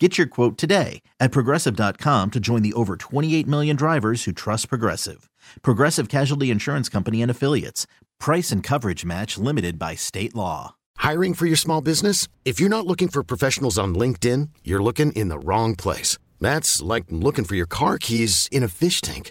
Get your quote today at progressive.com to join the over 28 million drivers who trust Progressive. Progressive Casualty Insurance Company and Affiliates. Price and coverage match limited by state law. Hiring for your small business? If you're not looking for professionals on LinkedIn, you're looking in the wrong place. That's like looking for your car keys in a fish tank.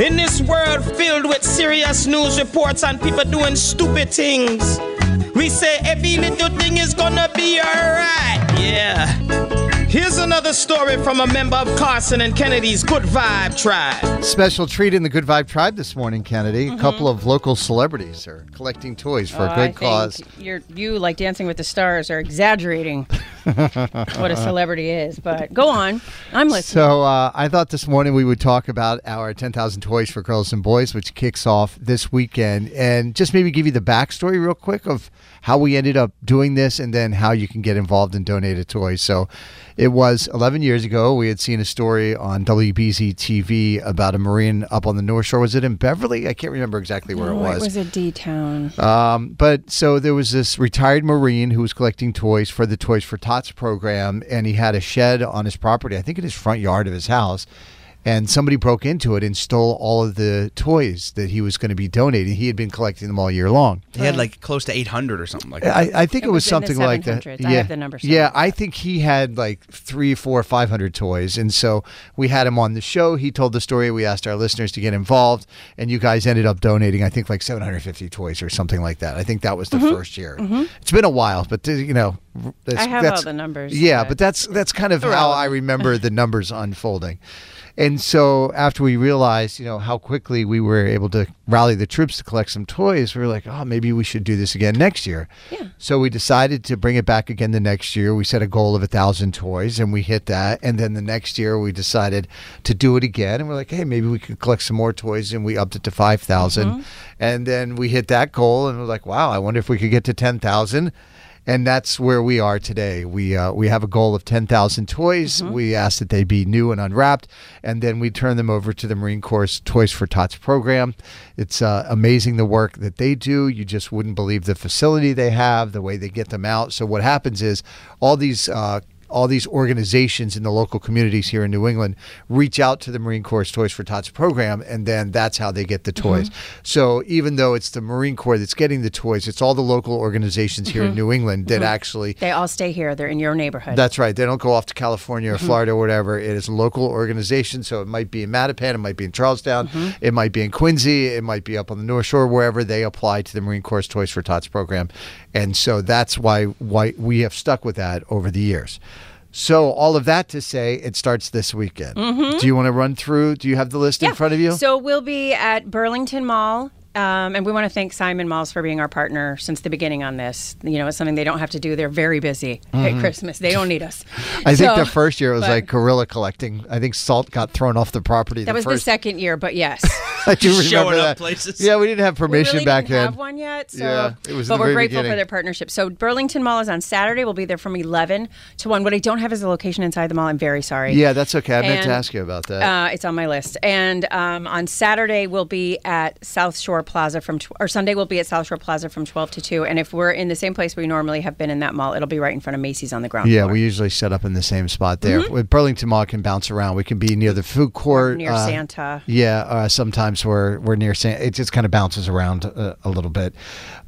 In this world filled with serious news reports and people doing stupid things, we say every little thing is gonna be alright. Yeah. Here's another story from a member of Carson and Kennedy's Good Vibe Tribe. Special treat in the Good Vibe Tribe this morning, Kennedy. A couple mm-hmm. of local celebrities are collecting toys for Oh, a I good think cause. You're, you, like Dancing with the Stars, are exaggerating what a celebrity is. But go on. I'm listening. So uh, I thought this morning we would talk about our 10,000 Toys for Girls and Boys, which kicks off this weekend, and just maybe give you the backstory real quick of how we ended up doing this and then how you can get involved and donate a toy. So it was 11 years ago. We had seen a story on WBZ TV about a Marine up on the North Shore. Was it in Beverly? I can't remember exactly where Oh, it was. It was a D town. Um, but so there was this retired Marine who was collecting toys for the Toys for Tots program, and he had a shed on his property, I think in his front yard of his house. And somebody broke into it and stole all of the toys that he was going to be donating. He had been collecting them all year long. He had like close to 800 or something like that. I, I think it, It was, was something like that. 700s. I have the number Yeah, somewhere. I think he had like three, four, five hundred toys, and so we had him on the show. He told the story. We asked our listeners to get involved, and you guys ended up donating, I think, like seven hundred fifty toys or something like that. I think that was the first year. It's been a while, but uh, you know, that's, Mm-hmm. I have that's- all the numbers, Yeah, but but that's that's kind of how. I remember the numbers unfolding. And so after we realized, you know, how quickly we were able to rally the troops to collect some toys, we were like, oh, maybe we should do this again next year. Yeah. So we decided to bring it back again the next year. We set a goal of a thousand toys, and we hit that. And then the next year, we decided to do it again, and we're like, hey, maybe we could collect some more toys, and we upped it to five mm-hmm. And then we hit that goal, and we're like, wow, I wonder if we could get to ten thousand. And that's where we are today. We uh, we have a goal of ten thousand toys. We ask that they be new and unwrapped, and then we turn them over to the Marine Corps Toys for Tots program. It's uh, amazing the work that they do. You just wouldn't believe the facility they have, the way they get them out. So what happens is all these. Uh, all these organizations in the local communities here in New England reach out to the Marine Corps Toys for Tots program, and then that's how they get the mm-hmm. toys. So even though it's the Marine Corps that's getting the toys, it's all the local organizations here in mm-hmm. New England that mm-hmm. actually. they all stay here. They're in your neighborhood. That's right. They don't go off to California or Florida or whatever. It is a local organization, so it might be in Mattapan, it might be in Charlestown, it might be in Quincy, it might be up on the North Shore, wherever they apply to the Marine Corps Toys for Tots program, and so that's why why we have stuck with that over the years. So all of that to say, it starts this weekend. Mm-hmm. Do you want to run through? Do you have the list in front of you? So we'll be at Burlington Mall. Um, and we want to thank Simon Malls for being our partner since the beginning on this. You know, it's something they don't have to do. They're very busy at Christmas. They don't need us. Mm-hmm. I think the first year it was but like guerrilla collecting. I think salt got thrown off the property. That the was the second year, but yes. I do remember Showing up that. places. Yeah, we didn't have We permission really back didn't then. have one yet. So, Yeah, it was but we're grateful beginning. for their partnership. So Burlington Mall is on Saturday. We'll be there from 11 to 1. What I don't have is the location inside the mall. I'm very sorry. Yeah, that's okay. I meant to ask you about that. Uh, it's on my list. And um, on Saturday, we'll be at South Shore Plaza from, tw- or Sunday, we'll be at South Shore Plaza from 12 to 2. And if we're in the same place we normally have been in that mall, it'll be right in front of Macy's on the ground yeah, floor. we usually set up in the same spot there. With Burlington Mall, can bounce around. We can be near the food court, near uh, Santa. Yeah, uh, sometimes we're we're near Santa. It just kind of bounces around uh, a little bit.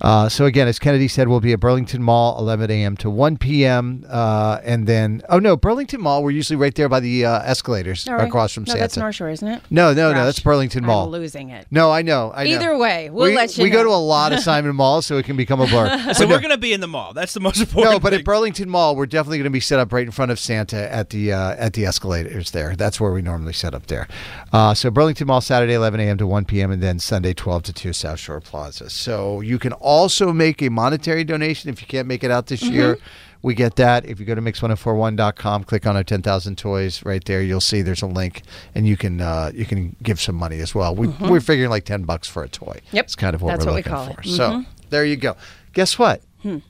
Uh, so again, as Kennedy said, we'll be at Burlington Mall, 11 a.m. to 1 p.m. Uh, and then, oh no, Burlington Mall. We're usually right there by the uh, escalators right. across from no, Santa. that's North Shore, isn't it? No, no, no, that's Burlington Mall. I'm losing it. No, I know. I know. Either way, way. We'll we, let you we know. go to a lot of Simon Malls, so it can become a blur. So But we're gonna be in the mall. That's the most important. no, but thing. at Burlington Mall, we're definitely going to be set up right in front of Santa at the uh, at the escalators there. That's where we normally set up there. Uh, so Burlington Mall Saturday 11 a.m. to 1 p.m. and then Sunday 12 to 2 South Shore Plaza. So you can also make a monetary donation if you can't make it out this year. We get that. If you go to mix1041.com, click on our 10,000 toys right there, you'll see there's a link and you can uh, you can give some money as well. We, We're figuring like 10 bucks for a toy. Yep. It's kind of what That's we're what we looking call for. it. Mm-hmm. So there you go. Guess what?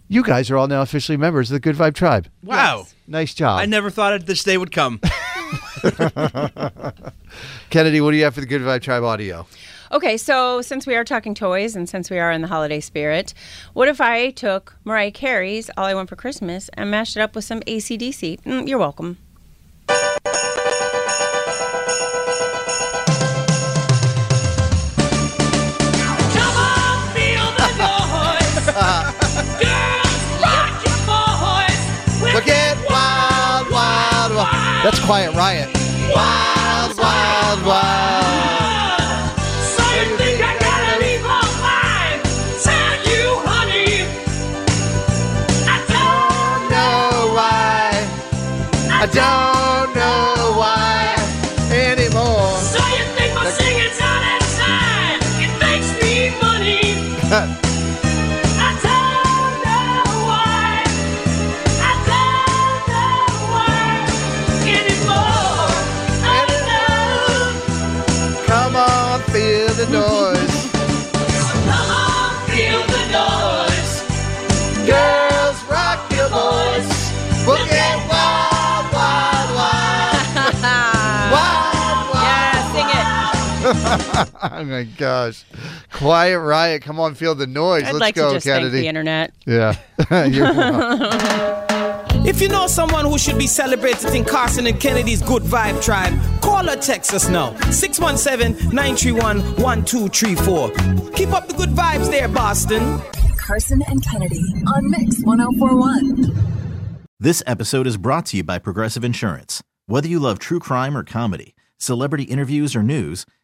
You guys are all now officially members of the Good Vibe Tribe. wow. Nice job. I never thought this day would come. Kennedy, what do you have for the Good Vibe Tribe audio? Okay, so since we are talking toys and since we are in the holiday spirit, what if I took Mariah Carey's All I Want for Christmas and mashed it up with some ACDC? Mm, you're welcome. Come on, feel the noise. Girls, rock your boys. Look at Wild Wild Wild. That's Quiet Riot. Wild Wild know. Come on, feel the noise. Oh my gosh. Quiet Riot. Come on, feel the noise. I'd Let's like go, to just Kennedy. thank the internet. Yeah. You're welcome. If you know someone who should be celebrated in Carson and Kennedy's Good Vibe Tribe, call or text us now. 617-931-1234. Keep up the good vibes there, Boston. Carson and Kennedy on Mix 1041. This episode is brought to you by Progressive Insurance. Whether you love true crime or comedy, celebrity interviews or news,